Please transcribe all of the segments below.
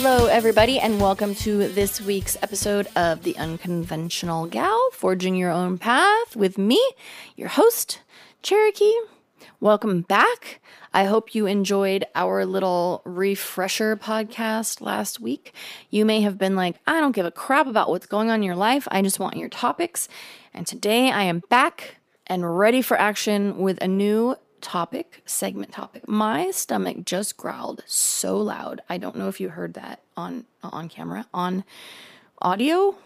Hello, everybody, and welcome to this week's episode of The Unconventional Gal Forging Your Own Path with me, your host, Cherokee. Welcome back. I hope you enjoyed our little refresher podcast last week. You may have been like, I don't give a crap about what's going on in your life. I just want your topics. And today I am back and ready for action with a new topic, segment topic. My stomach just growled so loud. I don't know if you heard that on on camera. On audio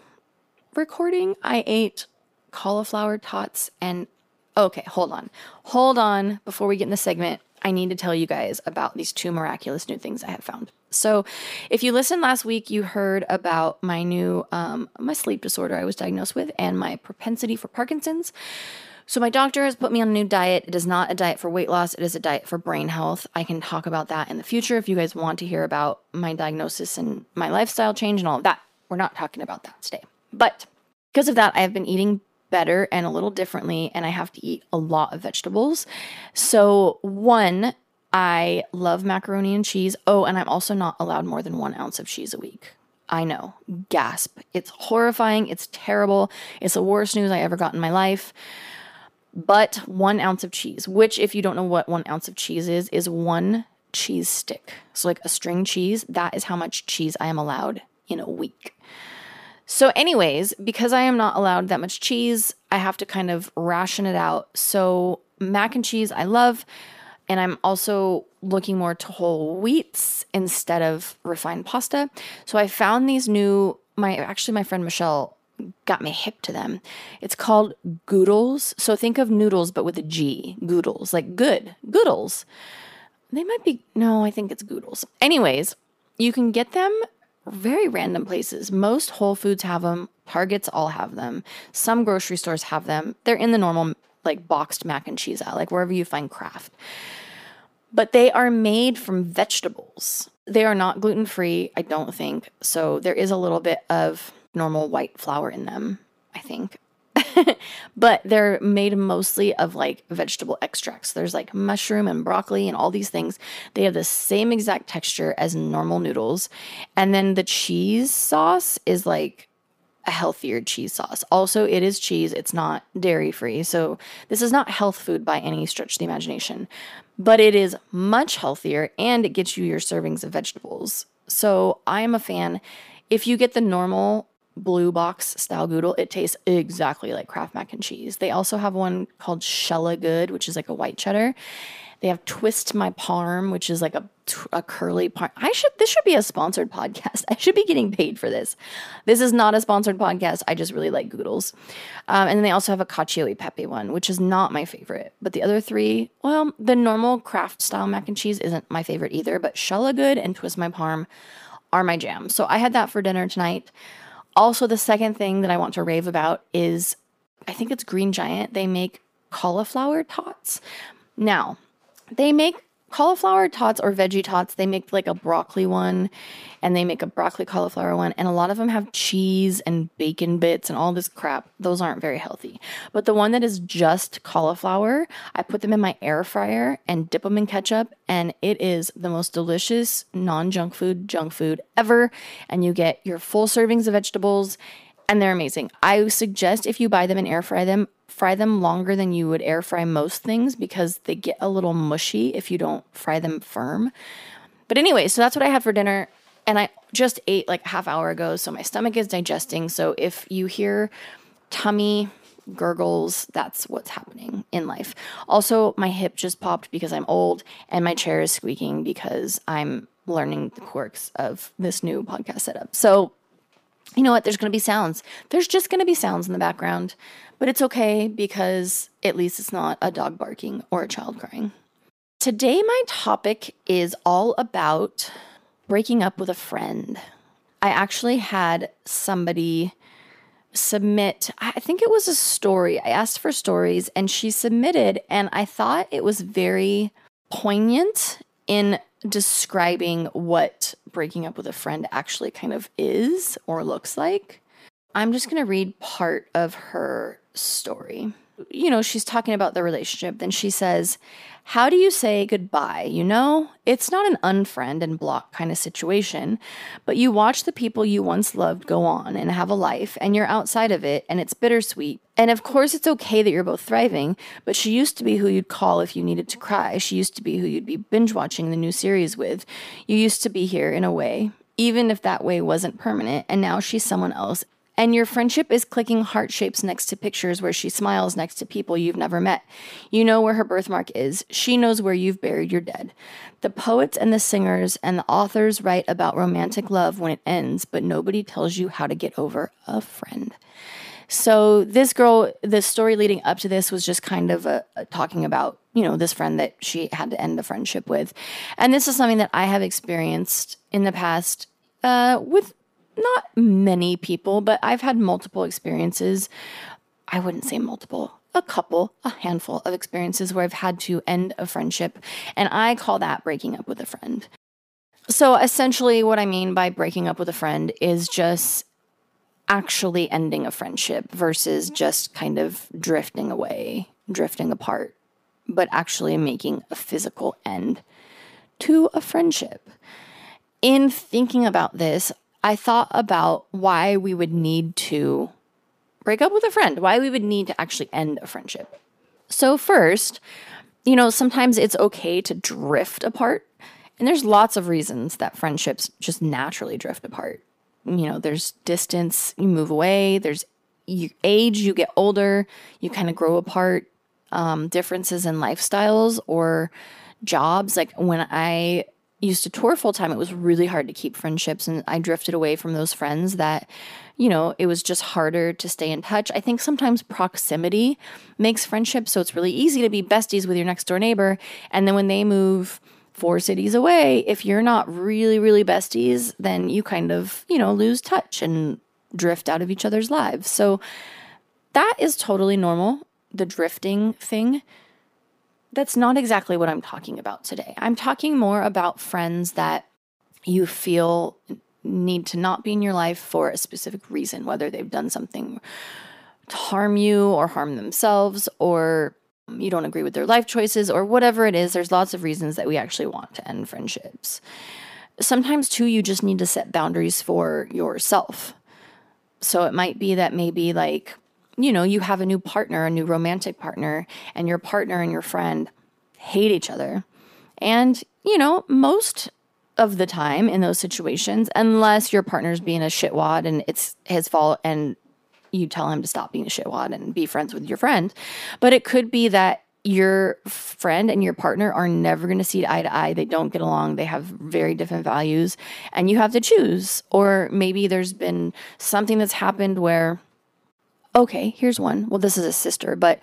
recording, I ate cauliflower tots and okay, hold on. Hold on before we get in the segment. I need to tell you guys about these two miraculous new things I have found. So, if you listened last week, you heard about my new um, my sleep disorder I was diagnosed with and my propensity for Parkinson's. So, my doctor has put me on a new diet. It is not a diet for weight loss, it is a diet for brain health. I can talk about that in the future if you guys want to hear about my diagnosis and my lifestyle change and all of that. We're not talking about that today. But because of that, I have been eating better and a little differently, and I have to eat a lot of vegetables. So, one, I love macaroni and cheese. Oh, and I'm also not allowed more than one ounce of cheese a week. I know, gasp. It's horrifying. It's terrible. It's the worst news I ever got in my life but one ounce of cheese, which, if you don't know what one ounce of cheese is, is one cheese stick. So, like a string cheese, that is how much cheese I am allowed in a week. So, anyways, because I am not allowed that much cheese, I have to kind of ration it out. So, mac and cheese, I love. And I'm also looking more to whole wheats instead of refined pasta. So, I found these new, my actually, my friend Michelle got me hip to them. It's called Goodles. So think of noodles, but with a G. Goodles, like good. Goodles. They might be, no, I think it's Goodles. Anyways, you can get them very random places. Most Whole Foods have them, Targets all have them, some grocery stores have them. They're in the normal, like boxed mac and cheese aisle, like wherever you find Kraft. But they are made from vegetables. They are not gluten free, I don't think. So there is a little bit of normal white flour in them, I think. but they're made mostly of like vegetable extracts. There's like mushroom and broccoli and all these things. They have the same exact texture as normal noodles. And then the cheese sauce is like a healthier cheese sauce. Also, it is cheese, it's not dairy free. So, this is not health food by any stretch of the imagination, but it is much healthier and it gets you your servings of vegetables. So, I am a fan. If you get the normal blue box style Goodle, it tastes exactly like Kraft mac and cheese. They also have one called Shella Good, which is like a white cheddar. They have Twist My Parm, which is like a, a curly parm. I should this should be a sponsored podcast. I should be getting paid for this. This is not a sponsored podcast. I just really like Goodles. Um, and then they also have a cacio e pepe one, which is not my favorite. But the other three, well, the normal Kraft style mac and cheese isn't my favorite either. But Shella Good and Twist My Parm are my jam. So I had that for dinner tonight. Also, the second thing that I want to rave about is I think it's Green Giant. They make cauliflower tots. Now, they make cauliflower tots or veggie tots. They make like a broccoli one and they make a broccoli cauliflower one. And a lot of them have cheese and bacon bits and all this crap. Those aren't very healthy. But the one that is just cauliflower, I put them in my air fryer and dip them in ketchup. And it is the most delicious non junk food, junk food ever. And you get your full servings of vegetables and they're amazing. I suggest if you buy them and air fry them, fry them longer than you would air fry most things because they get a little mushy if you don't fry them firm. But anyway, so that's what I had for dinner. And I just ate like a half hour ago. So my stomach is digesting. So if you hear tummy gurgles, that's what's happening in life. Also, my hip just popped because I'm old and my chair is squeaking because I'm learning the quirks of this new podcast setup. So you know what? There's going to be sounds. There's just going to be sounds in the background, but it's okay because at least it's not a dog barking or a child crying. Today, my topic is all about breaking up with a friend. I actually had somebody submit, I think it was a story. I asked for stories and she submitted, and I thought it was very poignant in describing what breaking up with a friend actually kind of is or looks like. I'm just going to read part of her story. You know, she's talking about the relationship. Then she says, how do you say goodbye? You know, it's not an unfriend and block kind of situation, but you watch the people you once loved go on and have a life, and you're outside of it, and it's bittersweet. And of course, it's okay that you're both thriving, but she used to be who you'd call if you needed to cry. She used to be who you'd be binge watching the new series with. You used to be here in a way, even if that way wasn't permanent, and now she's someone else and your friendship is clicking heart shapes next to pictures where she smiles next to people you've never met. You know where her birthmark is. She knows where you've buried your dead. The poets and the singers and the authors write about romantic love when it ends, but nobody tells you how to get over a friend. So this girl, the story leading up to this was just kind of a, a talking about, you know, this friend that she had to end the friendship with. And this is something that I have experienced in the past uh, with not many people, but I've had multiple experiences. I wouldn't say multiple, a couple, a handful of experiences where I've had to end a friendship. And I call that breaking up with a friend. So essentially, what I mean by breaking up with a friend is just actually ending a friendship versus just kind of drifting away, drifting apart, but actually making a physical end to a friendship. In thinking about this, I thought about why we would need to break up with a friend, why we would need to actually end a friendship. So, first, you know, sometimes it's okay to drift apart. And there's lots of reasons that friendships just naturally drift apart. You know, there's distance, you move away, there's you age, you get older, you kind of grow apart, um, differences in lifestyles or jobs. Like when I used to tour full time, it was really hard to keep friendships. And I drifted away from those friends that, you know, it was just harder to stay in touch. I think sometimes proximity makes friendships so it's really easy to be besties with your next door neighbor. And then when they move, four cities away, if you're not really, really besties, then you kind of, you know, lose touch and drift out of each other's lives. So that is totally normal, the drifting thing that's not exactly what I'm talking about today. I'm talking more about friends that you feel need to not be in your life for a specific reason, whether they've done something to harm you or harm themselves, or you don't agree with their life choices, or whatever it is. There's lots of reasons that we actually want to end friendships. Sometimes, too, you just need to set boundaries for yourself. So it might be that maybe like you know, you have a new partner, a new romantic partner, and your partner and your friend hate each other. And, you know, most of the time in those situations, unless your partner's being a shitwad and it's his fault and you tell him to stop being a shitwad and be friends with your friend. But it could be that your friend and your partner are never going to see eye to eye. They don't get along. They have very different values, and you have to choose. Or maybe there's been something that's happened where Okay, here's one. Well, this is a sister, but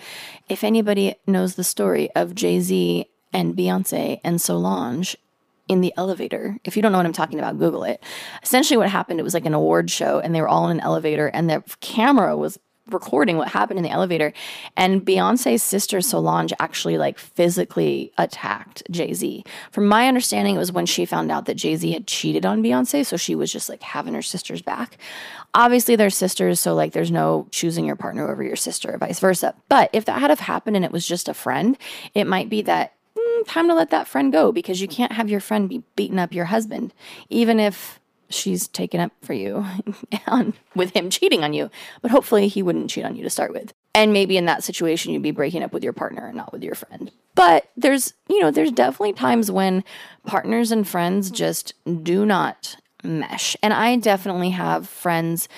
if anybody knows the story of Jay Z and Beyonce and Solange in the elevator, if you don't know what I'm talking about, Google it. Essentially, what happened, it was like an award show, and they were all in an elevator, and the camera was recording what happened in the elevator. And Beyonce's sister Solange actually like physically attacked Jay Z. From my understanding, it was when she found out that Jay Z had cheated on Beyonce. So she was just like having her sister's back. Obviously, they're sisters. So like there's no choosing your partner over your sister or vice versa. But if that had have happened and it was just a friend, it might be that mm, time to let that friend go because you can't have your friend be beating up your husband, even if she's taken up for you on, with him cheating on you. But hopefully, he wouldn't cheat on you to start with. And maybe in that situation, you'd be breaking up with your partner and not with your friend. But there's, you know, there's definitely times when partners and friends just do not mesh. And I definitely have friends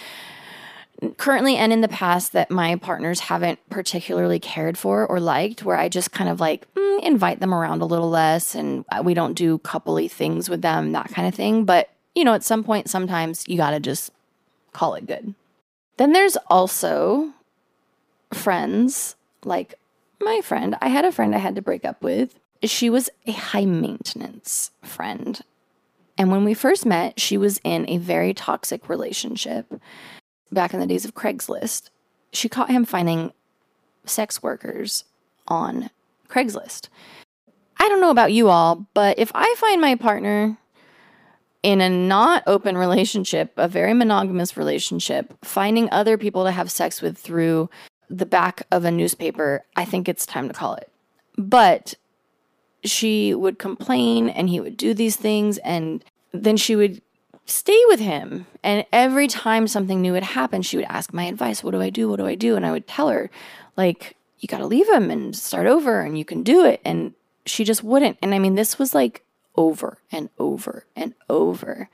currently and in the past that my partners haven't particularly cared for or liked, where I just kind of like mm, invite them around a little less and we don't do coupley things with them, that kind of thing. But you know, at some point, sometimes you got to just call it good. Then there's also friends like my friend. I had a friend I had to break up with. She was a high maintenance friend. And when we first met, she was in a very toxic relationship back in the days of Craigslist. She caught him finding sex workers on Craigslist. I don't know about you all, but if I find my partner in a not open relationship, a very monogamous relationship, finding other people to have sex with through the back of a newspaper, I think it's time to call it. But she would complain and he would do these things and then she would stay with him. And every time something new would happen, she would ask my advice. What do I do? What do I do? And I would tell her, like, you got to leave him and start over and you can do it. And she just wouldn't. And I mean, this was like over and over and over.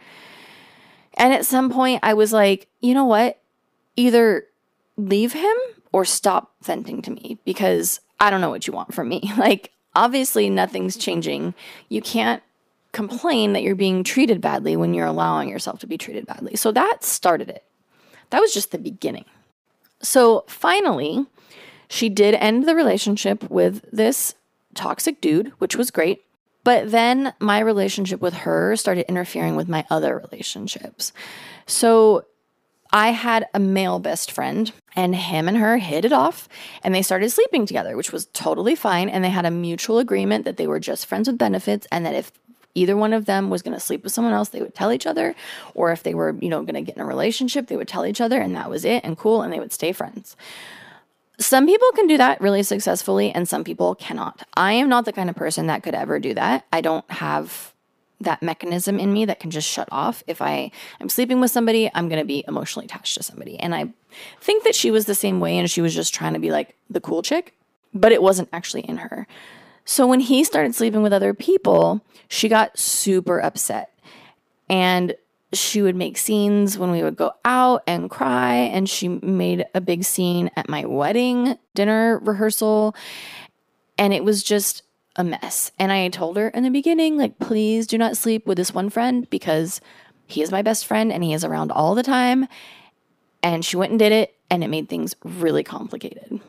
And at some point, I was like, you know what? Either leave him or stop venting to me because I don't know what you want from me. Like, obviously, nothing's changing. You can't complain that you're being treated badly when you're allowing yourself to be treated badly. So that started it. That was just the beginning. So finally, she did end the relationship with this toxic dude, which was great. But then my relationship with her started interfering with my other relationships. So I had a male best friend, and him and her hit it off, and they started sleeping together, which was totally fine. And they had a mutual agreement that they were just friends with benefits, and that if either one of them was going to sleep with someone else, they would tell each other, or if they were, you know, going to get in a relationship, they would tell each other, and that was it, and cool, and they would stay friends. Some people can do that really successfully, and some people cannot. I am not the kind of person that could ever do that. I don't have that mechanism in me that can just shut off. If I am sleeping with somebody, I'm going to be emotionally attached to somebody. And I think that she was the same way and she was just trying to be like the cool chick, but it wasn't actually in her. So when he started sleeping with other people, she got super upset. And she would make scenes when we would go out and cry. And she made a big scene at my wedding dinner rehearsal. And it was just a mess. And I told her in the beginning, like, please do not sleep with this one friend because he is my best friend and he is around all the time. And she went and did it, and it made things really complicated.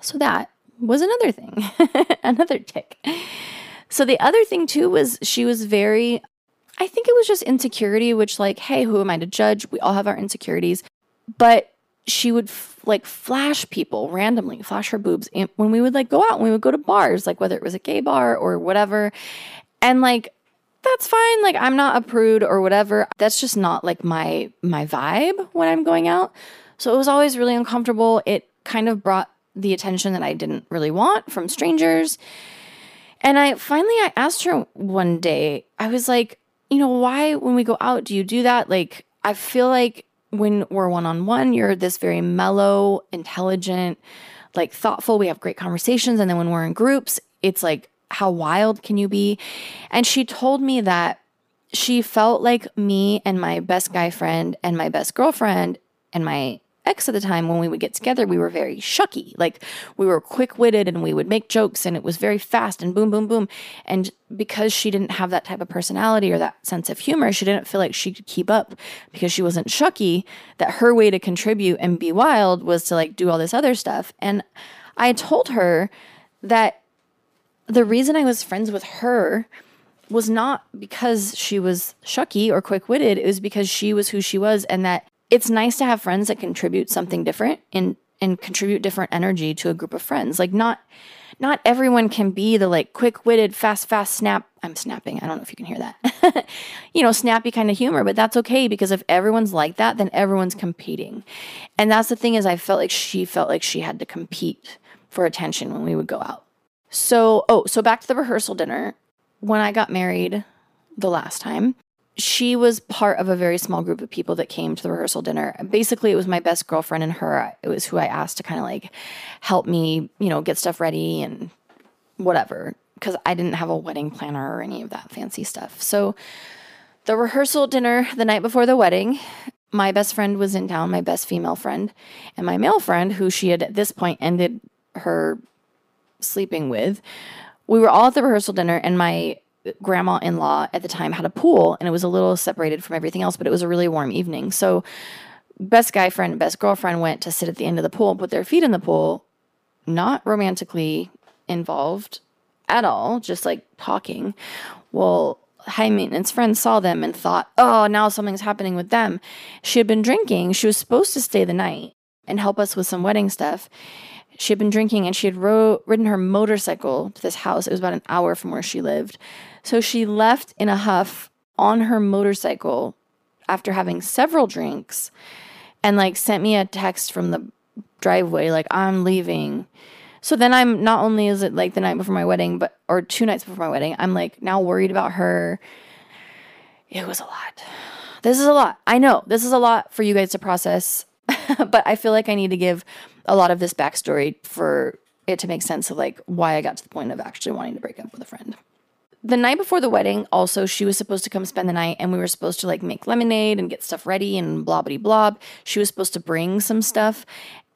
So that was another thing, another tick. So the other thing too was she was very I think it was just insecurity, which, like, hey, who am I to judge? We all have our insecurities. But she would f- like flash people randomly, flash her boobs and when we would like go out and we would go to bars, like whether it was a gay bar or whatever. And like, that's fine. Like, I'm not a prude or whatever. That's just not like my my vibe when I'm going out. So it was always really uncomfortable. It kind of brought the attention that I didn't really want from strangers. And I finally I asked her one day, I was like, you know, why when we go out do you do that? Like, I feel like when we're one on one, you're this very mellow, intelligent, like thoughtful. We have great conversations. And then when we're in groups, it's like, how wild can you be? And she told me that she felt like me and my best guy friend and my best girlfriend and my ex at the time, when we would get together, we were very shucky. Like we were quick witted and we would make jokes and it was very fast and boom, boom, boom. And because she didn't have that type of personality or that sense of humor, she didn't feel like she could keep up because she wasn't shucky, that her way to contribute and be wild was to like do all this other stuff. And I told her that the reason I was friends with her was not because she was shucky or quick witted. It was because she was who she was and that it's nice to have friends that contribute something different and and contribute different energy to a group of friends. Like not not everyone can be the like quick-witted, fast, fast snap. I'm snapping. I don't know if you can hear that. you know, snappy kind of humor, but that's okay because if everyone's like that, then everyone's competing. And that's the thing is I felt like she felt like she had to compete for attention when we would go out. So, oh, so back to the rehearsal dinner. When I got married the last time, she was part of a very small group of people that came to the rehearsal dinner. Basically, it was my best girlfriend and her. It was who I asked to kind of like help me, you know, get stuff ready and whatever, because I didn't have a wedding planner or any of that fancy stuff. So, the rehearsal dinner the night before the wedding, my best friend was in town, my best female friend, and my male friend, who she had at this point ended her sleeping with. We were all at the rehearsal dinner, and my grandma in law at the time had a pool and it was a little separated from everything else, but it was a really warm evening. So, best guy friend best girlfriend went to sit at the end of the pool put their feet in the pool, not romantically involved at all, just like talking. Well, high maintenance friend saw them and thought, oh, now something's happening with them. She had been drinking. She was supposed to stay the night and help us with some wedding stuff. She had been drinking and she had ro- ridden her motorcycle to this house. It was about an hour from where she lived. So she left in a huff on her motorcycle after having several drinks and like sent me a text from the driveway like I'm leaving. So then I'm not only is it like the night before my wedding, but or two nights before my wedding, I'm like now worried about her. It was a lot. This is a lot. I know this is a lot for you guys to process, but I feel like I need to give a lot of this backstory for it to make sense of like why I got to the point of actually wanting to break up with a friend. The night before the wedding, also, she was supposed to come spend the night and we were supposed to like make lemonade and get stuff ready and blah, blah, blah. She was supposed to bring some stuff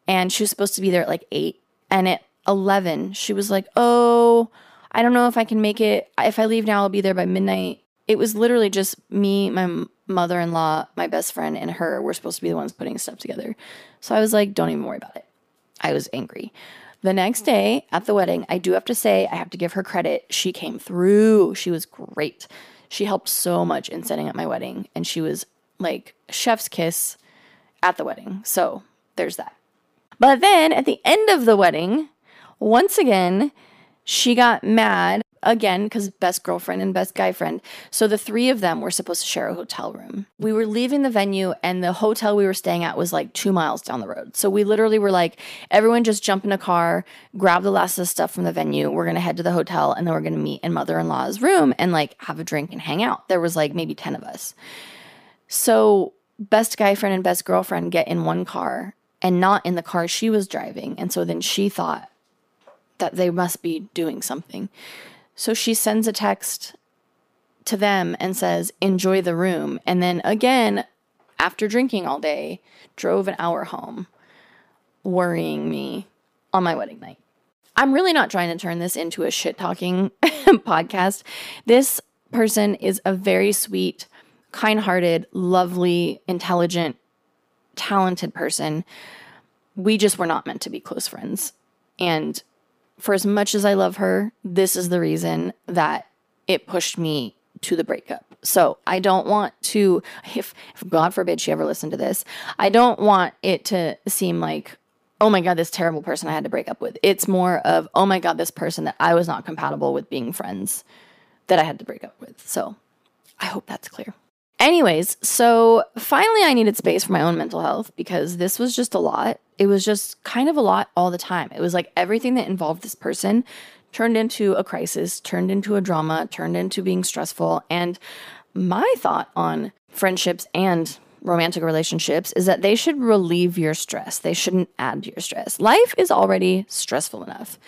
and she was supposed to be there at like eight. And at 11, she was like, Oh, I don't know if I can make it. If I leave now, I'll be there by midnight. It was literally just me, my mother in law, my best friend, and her. We're supposed to be the ones putting stuff together. So I was like, Don't even worry about it. I was angry. The next day at the wedding, I do have to say, I have to give her credit. She came through. She was great. She helped so much in setting up my wedding, and she was like chef's kiss at the wedding. So there's that. But then at the end of the wedding, once again, she got mad again because best girlfriend and best guy friend. So the three of them were supposed to share a hotel room. We were leaving the venue, and the hotel we were staying at was like two miles down the road. So we literally were like, everyone just jump in a car, grab the last of the stuff from the venue. We're gonna head to the hotel, and then we're gonna meet in mother in law's room and like have a drink and hang out. There was like maybe 10 of us. So best guy friend and best girlfriend get in one car and not in the car she was driving. And so then she thought that they must be doing something. So she sends a text to them and says, Enjoy the room. And then again, after drinking all day, drove an hour home, worrying me on my wedding night. I'm really not trying to turn this into a shit talking podcast. This person is a very sweet, kind hearted, lovely, intelligent, talented person. We just were not meant to be close friends. And for as much as I love her, this is the reason that it pushed me to the breakup. So I don't want to, if, if God forbid she ever listened to this, I don't want it to seem like, oh my God, this terrible person I had to break up with. It's more of, oh my God, this person that I was not compatible with being friends that I had to break up with. So I hope that's clear. Anyways, so finally I needed space for my own mental health because this was just a lot. It was just kind of a lot all the time. It was like everything that involved this person turned into a crisis, turned into a drama, turned into being stressful. And my thought on friendships and romantic relationships is that they should relieve your stress. They shouldn't add to your stress. Life is already stressful enough.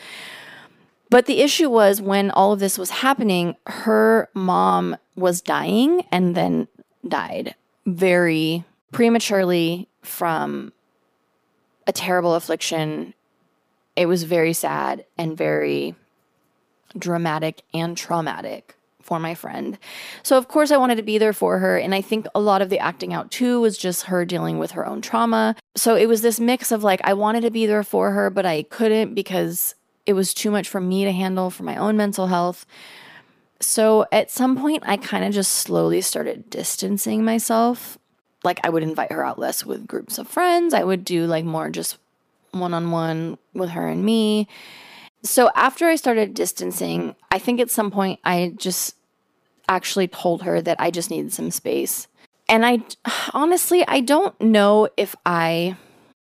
But the issue was when all of this was happening, her mom was dying and then died very prematurely from a terrible affliction. It was very sad and very dramatic and traumatic for my friend. So, of course, I wanted to be there for her. And I think a lot of the acting out too was just her dealing with her own trauma. So, it was this mix of like, I wanted to be there for her, but I couldn't because it was too much for me to handle for my own mental health. So at some point, I kind of just slowly started distancing myself. Like, I would invite her out less with groups of friends. I would do like more just one on one with her and me. So after I started distancing, I think at some point I just actually told her that I just needed some space. And I honestly, I don't know if I,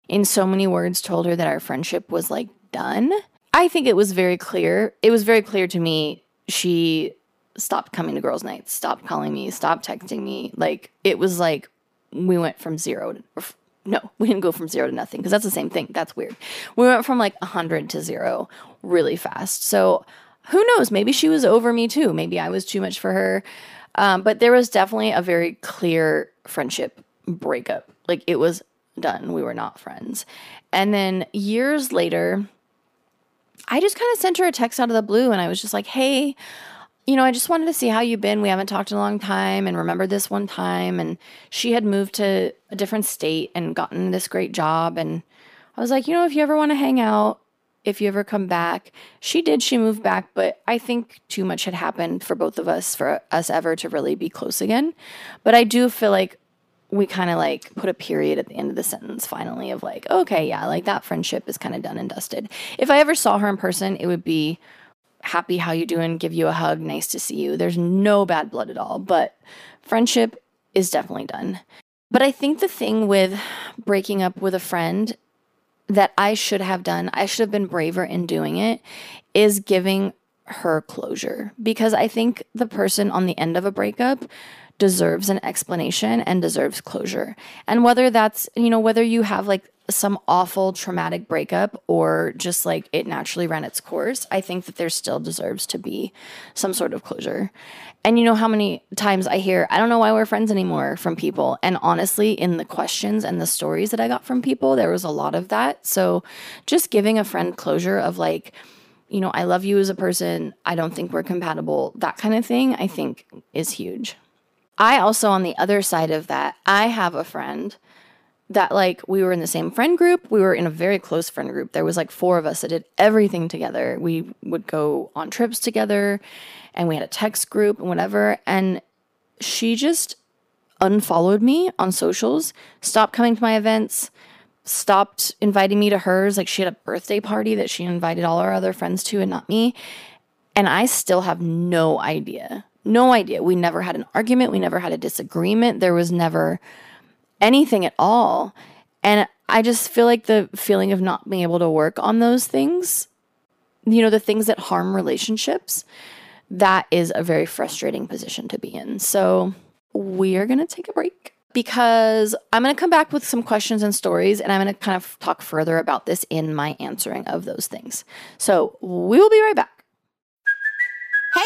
in so many words, told her that our friendship was like done. I think it was very clear. It was very clear to me she stopped coming to girls' nights, stopped calling me, stopped texting me. Like it was like we went from zero to no, we didn't go from zero to nothing because that's the same thing. That's weird. We went from like 100 to zero really fast. So who knows? Maybe she was over me too. Maybe I was too much for her. Um, but there was definitely a very clear friendship breakup. Like it was done. We were not friends. And then years later, I just kind of sent her a text out of the blue and I was just like, hey, you know, I just wanted to see how you've been. We haven't talked in a long time and remembered this one time. And she had moved to a different state and gotten this great job. And I was like, you know, if you ever want to hang out, if you ever come back, she did. She moved back, but I think too much had happened for both of us for us ever to really be close again. But I do feel like we kind of like put a period at the end of the sentence finally of like, okay, yeah, like that friendship is kind of done and dusted. If I ever saw her in person, it would be happy how you doing? Give you a hug. Nice to see you. There's no bad blood at all but friendship is definitely done. But i think the thing with breaking up with a friend that i should have done i should have been braver in doing it is giving her closure. Because i think the person on the end of a breakup deserves an explanation and deserves closure and whether that's you know whether you have like some awful traumatic breakup or just like it naturally ran its course, I think that there still deserves to be some sort of closure. And you know how many times I hear, I don't know why we're friends anymore from people. And honestly, in the questions and the stories that I got from people, there was a lot of that. So just giving a friend closure of like, you know, I love you as a person. I don't think we're compatible. That kind of thing, I think is huge. I also, on the other side of that, I have a friend that like we were in the same friend group. We were in a very close friend group. There was like four of us that did everything together. We would go on trips together and we had a text group and whatever. And she just unfollowed me on socials, stopped coming to my events, stopped inviting me to hers. Like she had a birthday party that she invited all our other friends to and not me. And I still have no idea. No idea. We never had an argument. We never had a disagreement. There was never anything at all. And I just feel like the feeling of not being able to work on those things, you know, the things that harm relationships, that is a very frustrating position to be in. So we are going to take a break because I'm going to come back with some questions and stories, and I'm going to kind of talk further about this in my answering of those things. So we will be right back.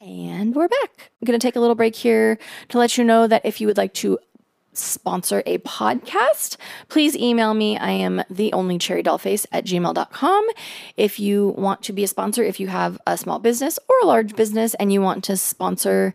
And we're back. I'm going to take a little break here to let you know that if you would like to sponsor a podcast, please email me. I am the only cherry dollface at gmail.com. If you want to be a sponsor, if you have a small business or a large business and you want to sponsor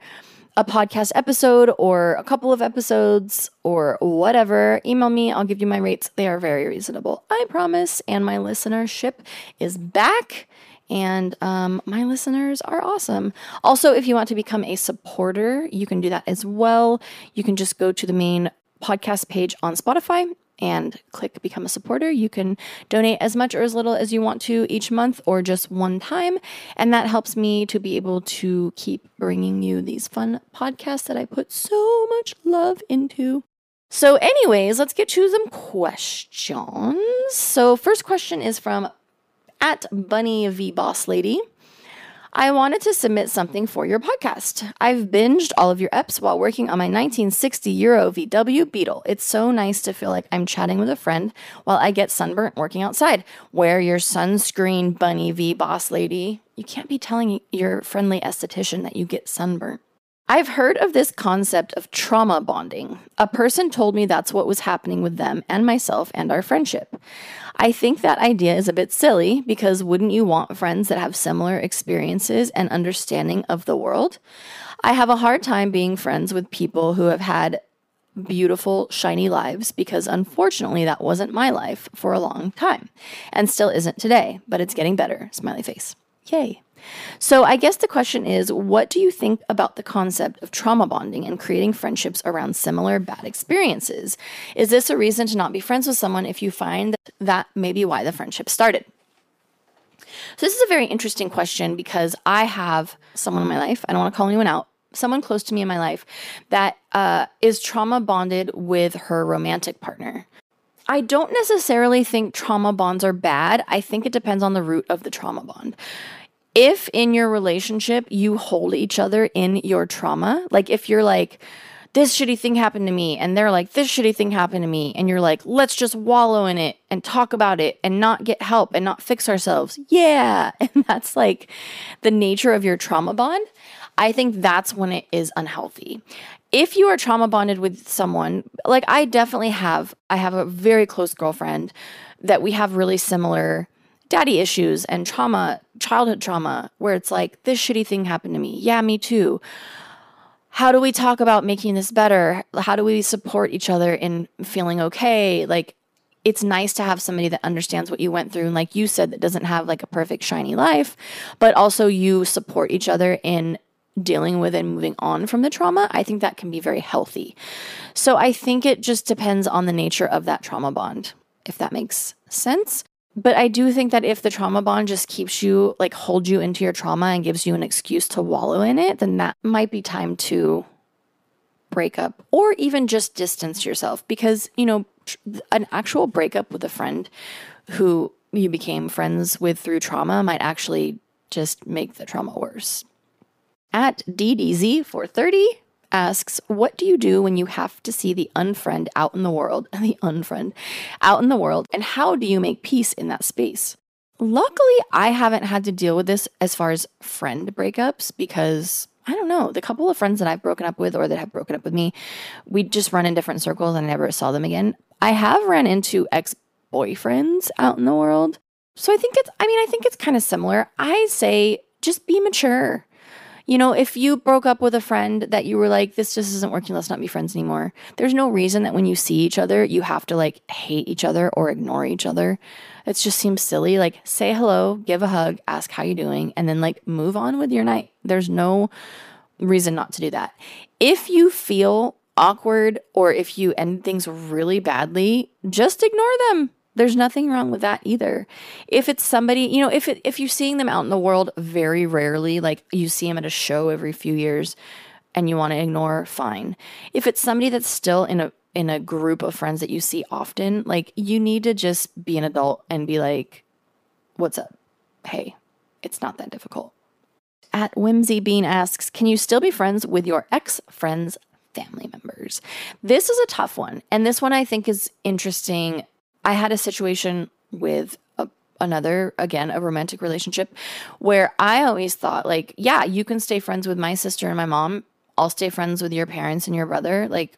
a podcast episode or a couple of episodes or whatever, email me. I'll give you my rates. They are very reasonable. I promise. And my listenership is back and um, my listeners are awesome. Also, if you want to become a supporter, you can do that as well. You can just go to the main podcast page on Spotify and click become a supporter. You can donate as much or as little as you want to each month or just one time. And that helps me to be able to keep bringing you these fun podcasts that I put so much love into. So, anyways, let's get to some questions. So, first question is from at Bunny V Boss Lady. I wanted to submit something for your podcast. I've binged all of your eps while working on my 1960 Euro VW Beetle. It's so nice to feel like I'm chatting with a friend while I get sunburnt working outside. Wear your sunscreen, Bunny V Boss Lady. You can't be telling your friendly esthetician that you get sunburnt. I've heard of this concept of trauma bonding. A person told me that's what was happening with them and myself and our friendship. I think that idea is a bit silly because wouldn't you want friends that have similar experiences and understanding of the world? I have a hard time being friends with people who have had beautiful, shiny lives because unfortunately that wasn't my life for a long time and still isn't today, but it's getting better. Smiley face. Yay. So, I guess the question is what do you think about the concept of trauma bonding and creating friendships around similar bad experiences? Is this a reason to not be friends with someone if you find that that may be why the friendship started? So, this is a very interesting question because I have someone in my life, I don't want to call anyone out, someone close to me in my life that uh, is trauma bonded with her romantic partner. I don't necessarily think trauma bonds are bad. I think it depends on the root of the trauma bond if in your relationship you hold each other in your trauma, like if you're like, this shitty thing happened to me, and they're like, this shitty thing happened to me, and you're like, let's just wallow in it and talk about it and not get help and not fix ourselves. Yeah. And that's like the nature of your trauma bond. I think that's when it is unhealthy. If you are trauma bonded with someone, like I definitely have, I have a very close girlfriend that we have really similar daddy issues and trauma, childhood trauma, where it's like, this shitty thing happened to me. Yeah, me too. How do we talk about making this better? How do we support each other in feeling okay? Like, it's nice to have somebody that understands what you went through and like you said that doesn't have like a perfect shiny life but also you support each other in dealing with and moving on from the trauma i think that can be very healthy so i think it just depends on the nature of that trauma bond if that makes sense but I do think that if the trauma bond just keeps you, like, holds you into your trauma and gives you an excuse to wallow in it, then that might be time to break up or even just distance yourself because, you know, an actual breakup with a friend who you became friends with through trauma might actually just make the trauma worse. At DDZ430, asks, What do you do when you have to see the unfriend out in the world, the unfriend out in the world, and how do you make peace in that space? Luckily, I haven't had to deal with this as far as friend breakups because I don't know, the couple of friends that I've broken up with or that have broken up with me, we just run in different circles and I never saw them again. I have ran into ex boyfriends out in the world. So I think it's, I mean, I think it's kind of similar. I say just be mature. You know, if you broke up with a friend that you were like, this just isn't working, let's not be friends anymore, there's no reason that when you see each other, you have to like hate each other or ignore each other. It just seems silly. Like, say hello, give a hug, ask how you're doing, and then like move on with your night. There's no reason not to do that. If you feel awkward or if you end things really badly, just ignore them. There's nothing wrong with that either. If it's somebody, you know, if it, if you're seeing them out in the world very rarely, like you see them at a show every few years and you want to ignore, fine. If it's somebody that's still in a in a group of friends that you see often, like you need to just be an adult and be like, "What's up? Hey, it's not that difficult." At Whimsy Bean asks, "Can you still be friends with your ex friends' family members?" This is a tough one, and this one I think is interesting I had a situation with a, another, again, a romantic relationship where I always thought, like, yeah, you can stay friends with my sister and my mom. I'll stay friends with your parents and your brother. Like,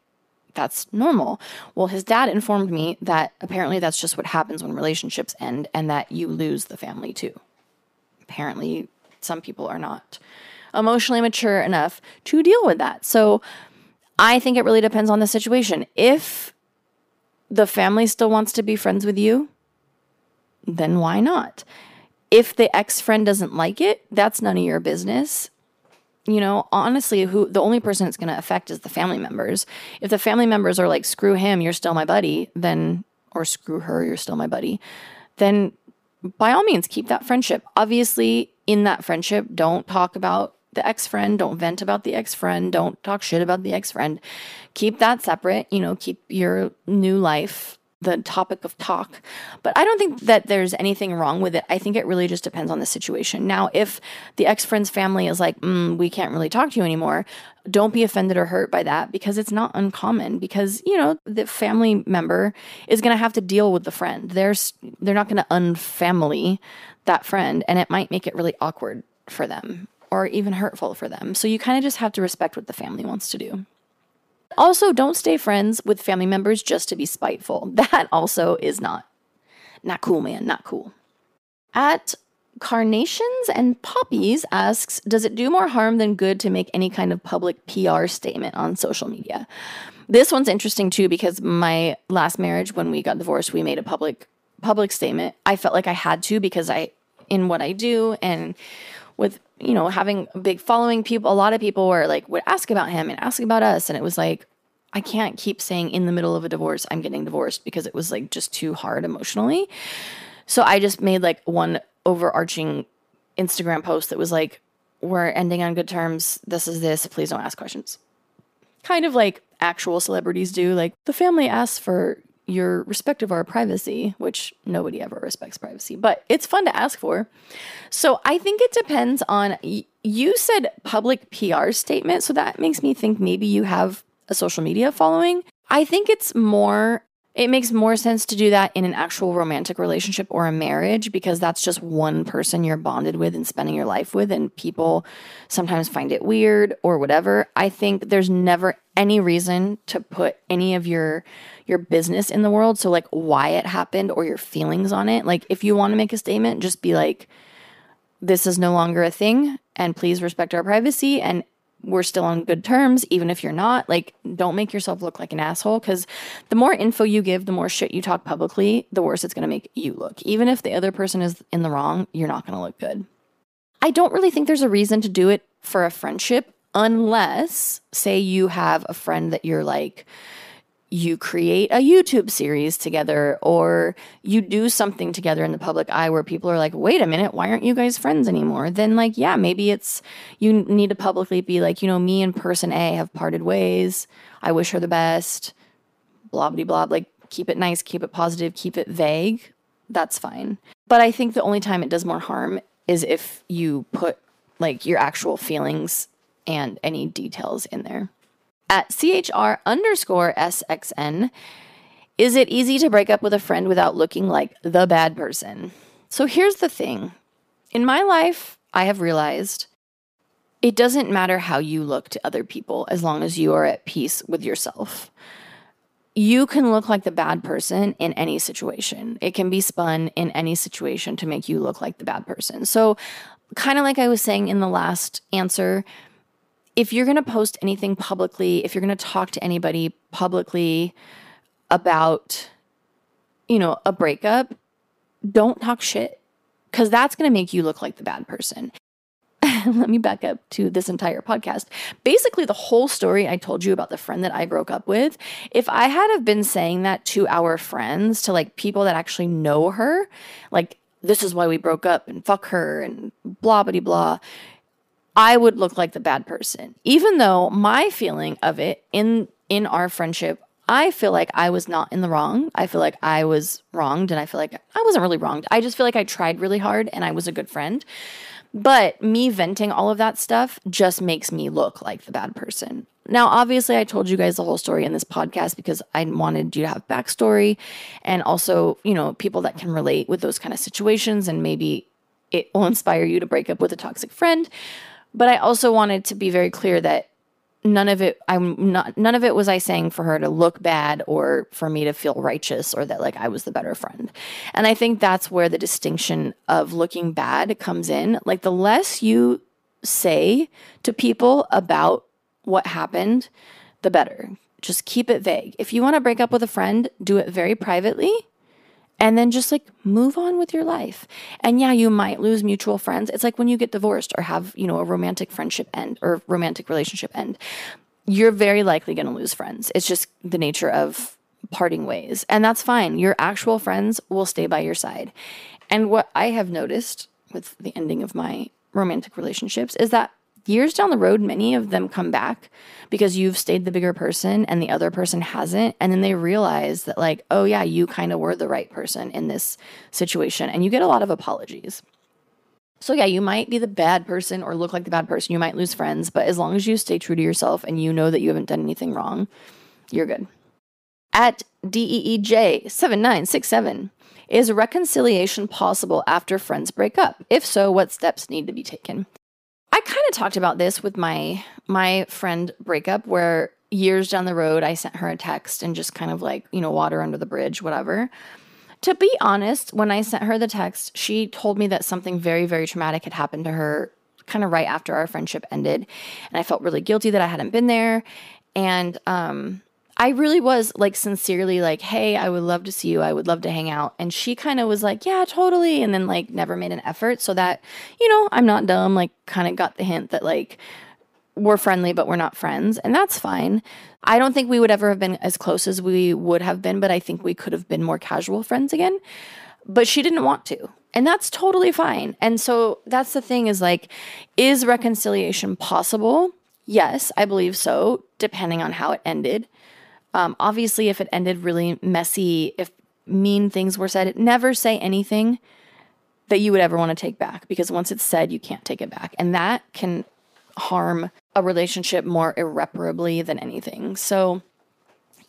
that's normal. Well, his dad informed me that apparently that's just what happens when relationships end and that you lose the family too. Apparently, some people are not emotionally mature enough to deal with that. So, I think it really depends on the situation. If the family still wants to be friends with you, then why not? If the ex friend doesn't like it, that's none of your business. You know, honestly, who the only person it's going to affect is the family members. If the family members are like, screw him, you're still my buddy, then, or screw her, you're still my buddy, then by all means, keep that friendship. Obviously, in that friendship, don't talk about the ex friend. Don't vent about the ex friend. Don't talk shit about the ex friend. Keep that separate. You know, keep your new life the topic of talk. But I don't think that there's anything wrong with it. I think it really just depends on the situation. Now, if the ex friend's family is like, mm, we can't really talk to you anymore, don't be offended or hurt by that because it's not uncommon. Because, you know, the family member is going to have to deal with the friend. There's, they're not going to unfamily that friend, and it might make it really awkward for them or even hurtful for them. So you kind of just have to respect what the family wants to do. Also, don't stay friends with family members just to be spiteful. That also is not not cool, man, not cool. At Carnations and Poppies asks, does it do more harm than good to make any kind of public PR statement on social media? This one's interesting too because my last marriage when we got divorced, we made a public public statement. I felt like I had to because I in what I do and with you know having a big following people a lot of people were like would ask about him and ask about us. And it was like i can't keep saying in the middle of a divorce i'm getting divorced because it was like just too hard emotionally. So i just made like one overarching instagram post that was like we're ending on good terms. This is this. Please don't ask questions. Kind of like actual celebrities do. Like the family asks for your respect of our privacy, which nobody ever respects privacy, but it's fun to ask for. So I think it depends on, you said public PR statement. So that makes me think maybe you have a social media following. I think it's more it makes more sense to do that in an actual romantic relationship or a marriage because that's just one person you're bonded with and spending your life with, and people sometimes find it weird or whatever. I think there's never any reason to put any of your your business in the world so like why it happened or your feelings on it like if you want to make a statement just be like this is no longer a thing and please respect our privacy and we're still on good terms, even if you're not. Like, don't make yourself look like an asshole because the more info you give, the more shit you talk publicly, the worse it's going to make you look. Even if the other person is in the wrong, you're not going to look good. I don't really think there's a reason to do it for a friendship unless, say, you have a friend that you're like, you create a YouTube series together or you do something together in the public eye where people are like, wait a minute, why aren't you guys friends anymore? Then, like, yeah, maybe it's you need to publicly be like, you know, me and person A have parted ways. I wish her the best. Blah, blah, blah. Like, keep it nice, keep it positive, keep it vague. That's fine. But I think the only time it does more harm is if you put like your actual feelings and any details in there at CHR underscore SXN. Is it easy to break up with a friend without looking like the bad person? So here's the thing in my life, I have realized it doesn't matter how you look to other people as long as you are at peace with yourself. You can look like the bad person in any situation. It can be spun in any situation to make you look like the bad person. So, kind of like I was saying in the last answer, if you're going to post anything publicly, if you're going to talk to anybody publicly about, you know, a breakup, don't talk shit because that's going to make you look like the bad person. Let me back up to this entire podcast. Basically, the whole story I told you about the friend that I broke up with, if I had have been saying that to our friends, to like people that actually know her, like this is why we broke up and fuck her and blah blah blah I would look like the bad person. Even though my feeling of it in in our friendship, I feel like I was not in the wrong. I feel like I was wronged and I feel like I wasn't really wronged. I just feel like I tried really hard and I was a good friend. But me venting all of that stuff just makes me look like the bad person. Now, obviously, I told you guys the whole story in this podcast because I wanted you to have backstory and also, you know, people that can relate with those kind of situations and maybe it will inspire you to break up with a toxic friend. But I also wanted to be very clear that none of it I'm not none of it was I saying for her to look bad or for me to feel righteous or that like I was the better friend. And I think that's where the distinction of looking bad comes in. Like the less you say to people about what happened, the better. Just keep it vague. If you want to break up with a friend, do it very privately and then just like move on with your life. And yeah, you might lose mutual friends. It's like when you get divorced or have, you know, a romantic friendship end or romantic relationship end. You're very likely going to lose friends. It's just the nature of parting ways. And that's fine. Your actual friends will stay by your side. And what I have noticed with the ending of my romantic relationships is that years down the road, many of them come back because you've stayed the bigger person and the other person hasn't. And then they realize that, like, oh, yeah, you kind of were the right person in this situation. And you get a lot of apologies. So, yeah, you might be the bad person or look like the bad person. You might lose friends, but as long as you stay true to yourself and you know that you haven't done anything wrong, you're good. At DEEJ7967, is reconciliation possible after friends break up? If so, what steps need to be taken? I kind of talked about this with my my friend breakup where years down the road I sent her a text and just kind of like, you know, water under the bridge, whatever. To be honest, when I sent her the text, she told me that something very very traumatic had happened to her kind of right after our friendship ended, and I felt really guilty that I hadn't been there and um I really was like sincerely like, hey, I would love to see you. I would love to hang out. And she kind of was like, yeah, totally. And then like never made an effort. So that, you know, I'm not dumb, like kind of got the hint that like we're friendly, but we're not friends. And that's fine. I don't think we would ever have been as close as we would have been, but I think we could have been more casual friends again. But she didn't want to. And that's totally fine. And so that's the thing is like, is reconciliation possible? Yes, I believe so, depending on how it ended. Um, obviously, if it ended really messy, if mean things were said, never say anything that you would ever want to take back because once it's said, you can't take it back. And that can harm a relationship more irreparably than anything. So,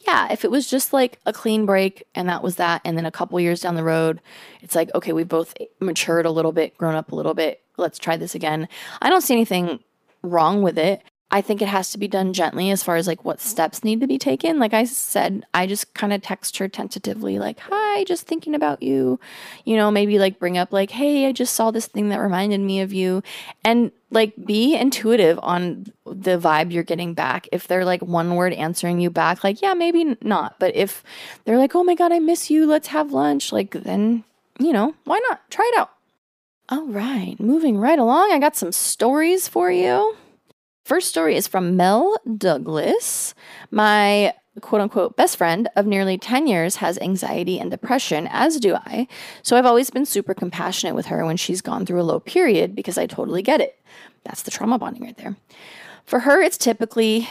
yeah, if it was just like a clean break and that was that, and then a couple years down the road, it's like, okay, we've both matured a little bit, grown up a little bit, let's try this again. I don't see anything wrong with it. I think it has to be done gently as far as like what steps need to be taken. Like I said, I just kind of text her tentatively, like, hi, just thinking about you. You know, maybe like bring up, like, hey, I just saw this thing that reminded me of you. And like be intuitive on the vibe you're getting back. If they're like one word answering you back, like, yeah, maybe not. But if they're like, oh my God, I miss you, let's have lunch, like, then, you know, why not? Try it out. All right, moving right along, I got some stories for you. First story is from Mel Douglas. My quote unquote best friend of nearly 10 years has anxiety and depression, as do I. So I've always been super compassionate with her when she's gone through a low period because I totally get it. That's the trauma bonding right there. For her, it's typically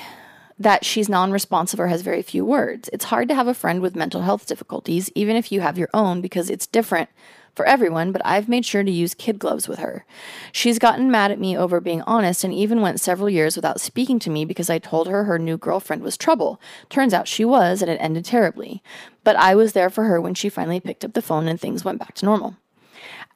that she's non responsive or has very few words. It's hard to have a friend with mental health difficulties, even if you have your own, because it's different for everyone, but I've made sure to use kid gloves with her. She's gotten mad at me over being honest and even went several years without speaking to me because I told her her new girlfriend was trouble. Turns out she was, and it ended terribly. But I was there for her when she finally picked up the phone and things went back to normal.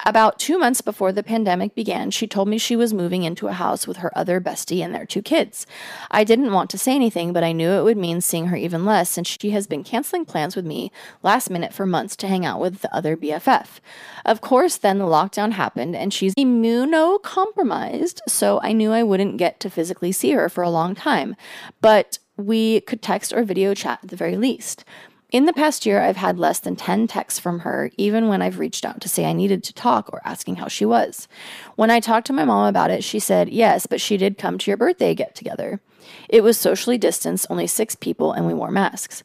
About two months before the pandemic began, she told me she was moving into a house with her other bestie and their two kids. I didn't want to say anything, but I knew it would mean seeing her even less since she has been canceling plans with me last minute for months to hang out with the other BFF. Of course, then the lockdown happened and she's immunocompromised, so I knew I wouldn't get to physically see her for a long time. But we could text or video chat at the very least. In the past year, I've had less than 10 texts from her, even when I've reached out to say I needed to talk or asking how she was. When I talked to my mom about it, she said, Yes, but she did come to your birthday get together. It was socially distanced, only six people, and we wore masks.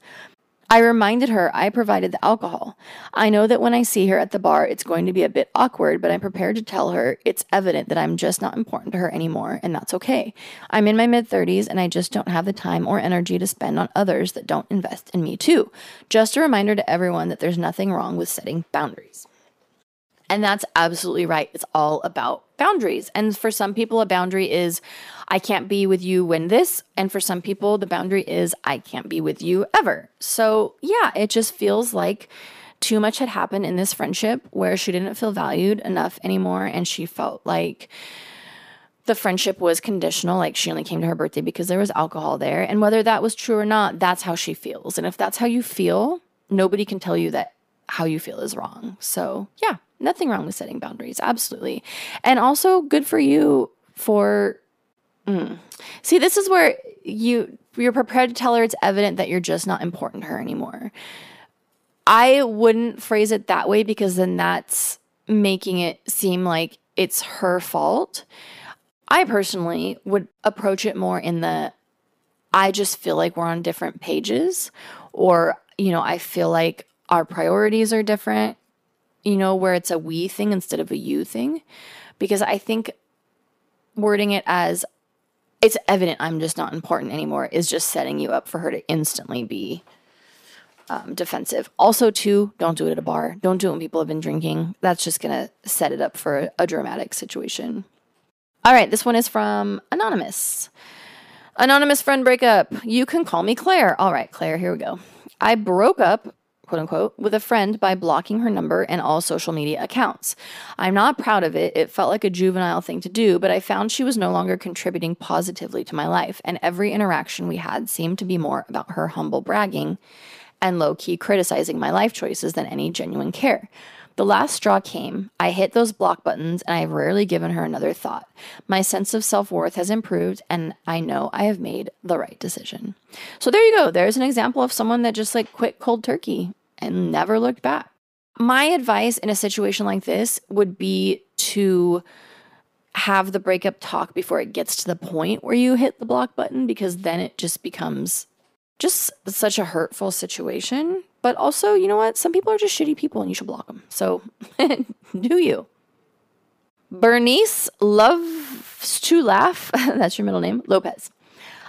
I reminded her I provided the alcohol. I know that when I see her at the bar, it's going to be a bit awkward, but I'm prepared to tell her it's evident that I'm just not important to her anymore, and that's okay. I'm in my mid 30s, and I just don't have the time or energy to spend on others that don't invest in me, too. Just a reminder to everyone that there's nothing wrong with setting boundaries. And that's absolutely right. It's all about boundaries. And for some people, a boundary is, I can't be with you when this. And for some people, the boundary is, I can't be with you ever. So, yeah, it just feels like too much had happened in this friendship where she didn't feel valued enough anymore. And she felt like, the friendship was conditional, like she only came to her birthday because there was alcohol there. And whether that was true or not, that's how she feels. And if that's how you feel, nobody can tell you that how you feel is wrong. So, yeah, nothing wrong with setting boundaries. Absolutely. And also good for you for mm. See, this is where you you're prepared to tell her it's evident that you're just not important to her anymore. I wouldn't phrase it that way because then that's making it seem like it's her fault. I personally would approach it more in the I just feel like we're on different pages or you know, I feel like our priorities are different, you know, where it's a we thing instead of a you thing. Because I think wording it as it's evident I'm just not important anymore is just setting you up for her to instantly be um, defensive. Also, too, don't do it at a bar. Don't do it when people have been drinking. That's just going to set it up for a, a dramatic situation. All right, this one is from Anonymous. Anonymous friend breakup. You can call me Claire. All right, Claire, here we go. I broke up quote unquote, with a friend by blocking her number and all social media accounts. I'm not proud of it. It felt like a juvenile thing to do, but I found she was no longer contributing positively to my life, and every interaction we had seemed to be more about her humble bragging and low key criticizing my life choices than any genuine care. The last straw came. I hit those block buttons and I've rarely given her another thought. My sense of self worth has improved and I know I have made the right decision. So there you go. There's an example of someone that just like quit cold turkey and never looked back. My advice in a situation like this would be to have the breakup talk before it gets to the point where you hit the block button because then it just becomes just such a hurtful situation but also, you know what? Some people are just shitty people and you should block them. So do you. Bernice loves to laugh. That's your middle name, Lopez.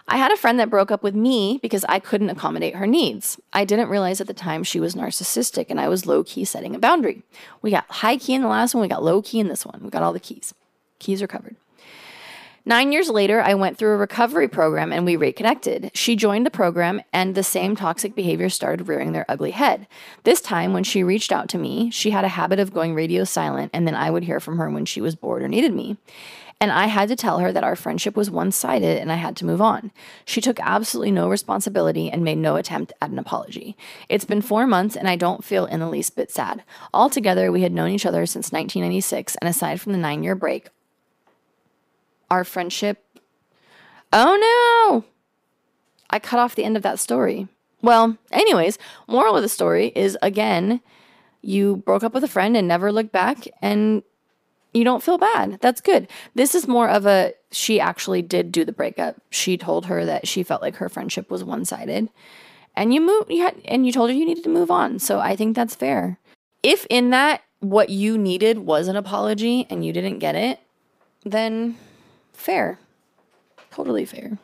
I had a friend that broke up with me because I couldn't accommodate her needs. I didn't realize at the time she was narcissistic and I was low key setting a boundary. We got high key in the last one, we got low key in this one. We got all the keys. Keys are covered. Nine years later, I went through a recovery program and we reconnected. She joined the program and the same toxic behavior started rearing their ugly head. This time, when she reached out to me, she had a habit of going radio silent and then I would hear from her when she was bored or needed me. And I had to tell her that our friendship was one sided and I had to move on. She took absolutely no responsibility and made no attempt at an apology. It's been four months and I don't feel in the least bit sad. Altogether, we had known each other since 1996, and aside from the nine year break, our friendship. Oh no! I cut off the end of that story. Well, anyways, moral of the story is again, you broke up with a friend and never looked back and you don't feel bad. That's good. This is more of a she actually did do the breakup. She told her that she felt like her friendship was one-sided. And you moved you had and you told her you needed to move on. So I think that's fair. If in that what you needed was an apology and you didn't get it, then fair. Totally fair.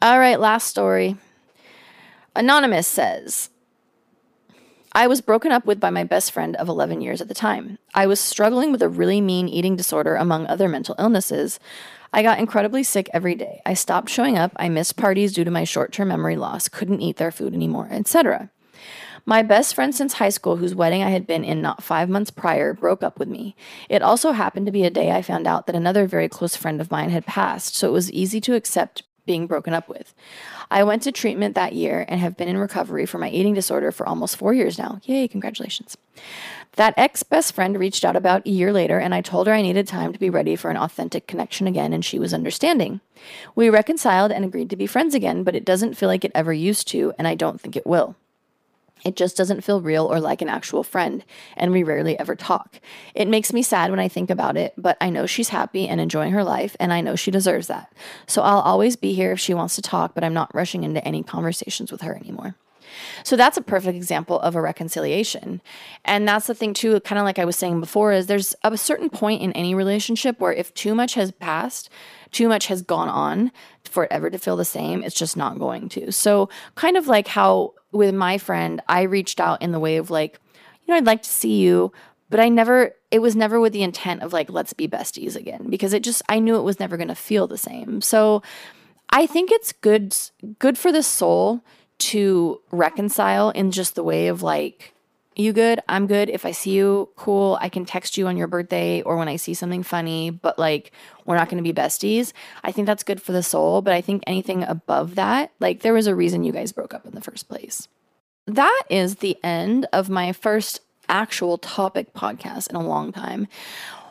All right, last story. Anonymous says, I was broken up with by my best friend of 11 years at the time. I was struggling with a really mean eating disorder, among other mental illnesses. I got incredibly sick every day. I stopped showing up. I missed parties due to my short term memory loss, couldn't eat their food anymore, etc. My best friend since high school, whose wedding I had been in not five months prior, broke up with me. It also happened to be a day I found out that another very close friend of mine had passed, so it was easy to accept being broken up with. I went to treatment that year and have been in recovery for my eating disorder for almost four years now. Yay, congratulations. That ex best friend reached out about a year later, and I told her I needed time to be ready for an authentic connection again, and she was understanding. We reconciled and agreed to be friends again, but it doesn't feel like it ever used to, and I don't think it will. It just doesn't feel real or like an actual friend, and we rarely ever talk. It makes me sad when I think about it, but I know she's happy and enjoying her life, and I know she deserves that. So I'll always be here if she wants to talk, but I'm not rushing into any conversations with her anymore. So that's a perfect example of a reconciliation. And that's the thing, too, kind of like I was saying before, is there's a certain point in any relationship where if too much has passed, too much has gone on for it ever to feel the same, it's just not going to. So, kind of like how with my friend, I reached out in the way of like, you know, I'd like to see you, but I never, it was never with the intent of like, let's be besties again, because it just, I knew it was never going to feel the same. So I think it's good, good for the soul to reconcile in just the way of like, you good? I'm good. If I see you, cool. I can text you on your birthday or when I see something funny, but like we're not going to be besties. I think that's good for the soul. But I think anything above that, like there was a reason you guys broke up in the first place. That is the end of my first actual topic podcast in a long time.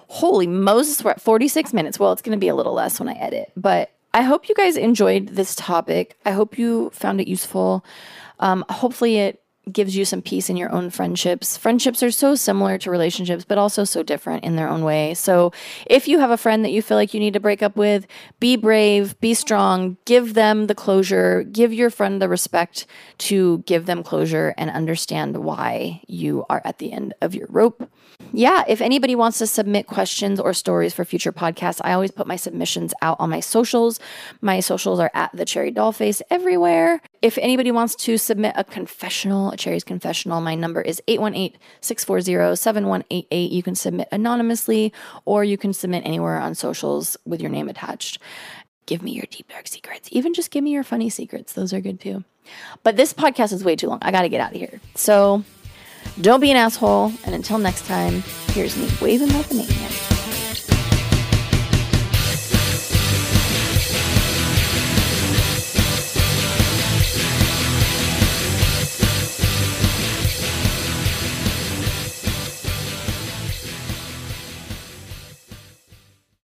Holy Moses, we're at 46 minutes. Well, it's going to be a little less when I edit, but I hope you guys enjoyed this topic. I hope you found it useful. Um, hopefully, it gives you some peace in your own friendships. Friendships are so similar to relationships, but also so different in their own way. So, if you have a friend that you feel like you need to break up with, be brave, be strong, give them the closure, give your friend the respect to give them closure and understand why you are at the end of your rope yeah, if anybody wants to submit questions or stories for future podcasts, I always put my submissions out on my socials. My socials are at the Cherry Dollface everywhere. If anybody wants to submit a confessional, a Cherry's confessional, my number is 818 640 7188. You can submit anonymously or you can submit anywhere on socials with your name attached. Give me your deep, dark secrets. Even just give me your funny secrets. Those are good too. But this podcast is way too long. I got to get out of here. So, don't be an asshole. And until next time, here's me waving like a maniac.